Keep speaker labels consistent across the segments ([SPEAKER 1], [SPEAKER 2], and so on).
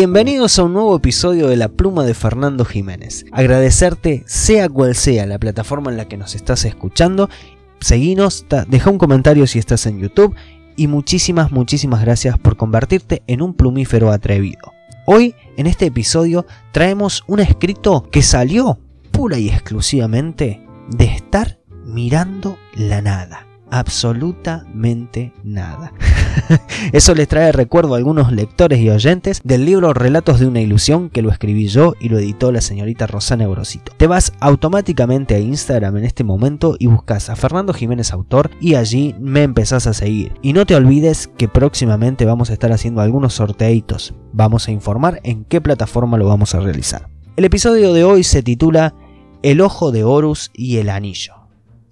[SPEAKER 1] Bienvenidos a un nuevo episodio de La Pluma de Fernando Jiménez. Agradecerte, sea cual sea la plataforma en la que nos estás escuchando, seguinos, deja un comentario si estás en YouTube y muchísimas, muchísimas gracias por convertirte en un plumífero atrevido. Hoy, en este episodio, traemos un escrito que salió pura y exclusivamente de estar mirando la nada absolutamente nada. Eso les trae recuerdo a algunos lectores y oyentes del libro Relatos de una ilusión que lo escribí yo y lo editó la señorita Rosana Eurosito. Te vas automáticamente a Instagram en este momento y buscas a Fernando Jiménez Autor y allí me empezás a seguir. Y no te olvides que próximamente vamos a estar haciendo algunos sorteitos. Vamos a informar en qué plataforma lo vamos a realizar. El episodio de hoy se titula El ojo de Horus y el anillo.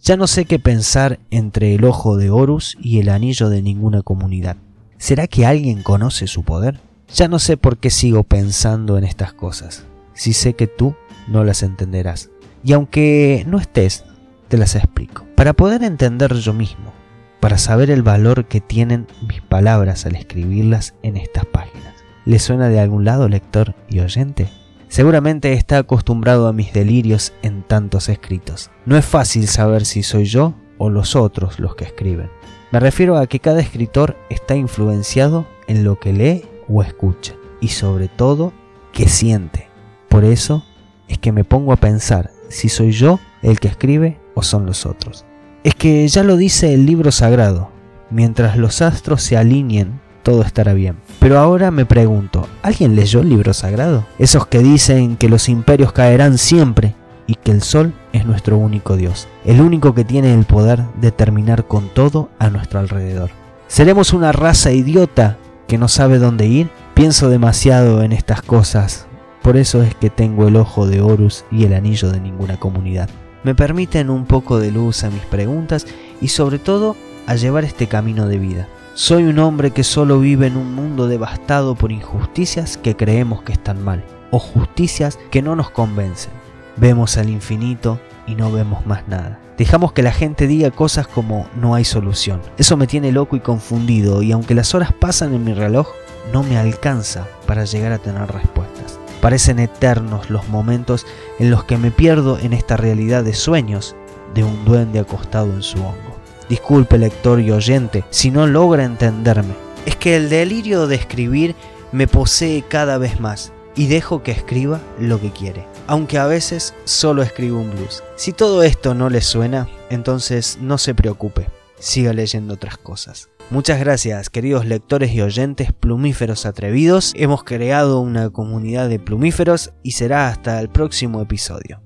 [SPEAKER 1] Ya no sé qué pensar entre el ojo de Horus y el anillo de ninguna comunidad. ¿Será que alguien conoce su poder? Ya no sé por qué sigo pensando en estas cosas, si sé que tú no las entenderás. Y aunque no estés, te las explico. Para poder entender yo mismo, para saber el valor que tienen mis palabras al escribirlas en estas páginas. ¿Le suena de algún lado, lector y oyente? Seguramente está acostumbrado a mis delirios en tantos escritos. No es fácil saber si soy yo o los otros los que escriben. Me refiero a que cada escritor está influenciado en lo que lee o escucha y sobre todo que siente. Por eso es que me pongo a pensar si soy yo el que escribe o son los otros. Es que ya lo dice el libro sagrado, mientras los astros se alineen todo estará bien. Pero ahora me pregunto, ¿alguien leyó el libro sagrado? Esos que dicen que los imperios caerán siempre y que el sol es nuestro único Dios, el único que tiene el poder de terminar con todo a nuestro alrededor. ¿Seremos una raza idiota que no sabe dónde ir? Pienso demasiado en estas cosas, por eso es que tengo el ojo de Horus y el anillo de ninguna comunidad. Me permiten un poco de luz a mis preguntas y sobre todo a llevar este camino de vida. Soy un hombre que solo vive en un mundo devastado por injusticias que creemos que están mal, o justicias que no nos convencen. Vemos al infinito y no vemos más nada. Dejamos que la gente diga cosas como no hay solución. Eso me tiene loco y confundido y aunque las horas pasan en mi reloj, no me alcanza para llegar a tener respuestas. Parecen eternos los momentos en los que me pierdo en esta realidad de sueños de un duende acostado en su hongo. Disculpe lector y oyente si no logra entenderme. Es que el delirio de escribir me posee cada vez más y dejo que escriba lo que quiere, aunque a veces solo escribo un blues. Si todo esto no le suena, entonces no se preocupe, siga leyendo otras cosas. Muchas gracias, queridos lectores y oyentes plumíferos atrevidos. Hemos creado una comunidad de plumíferos y será hasta el próximo episodio.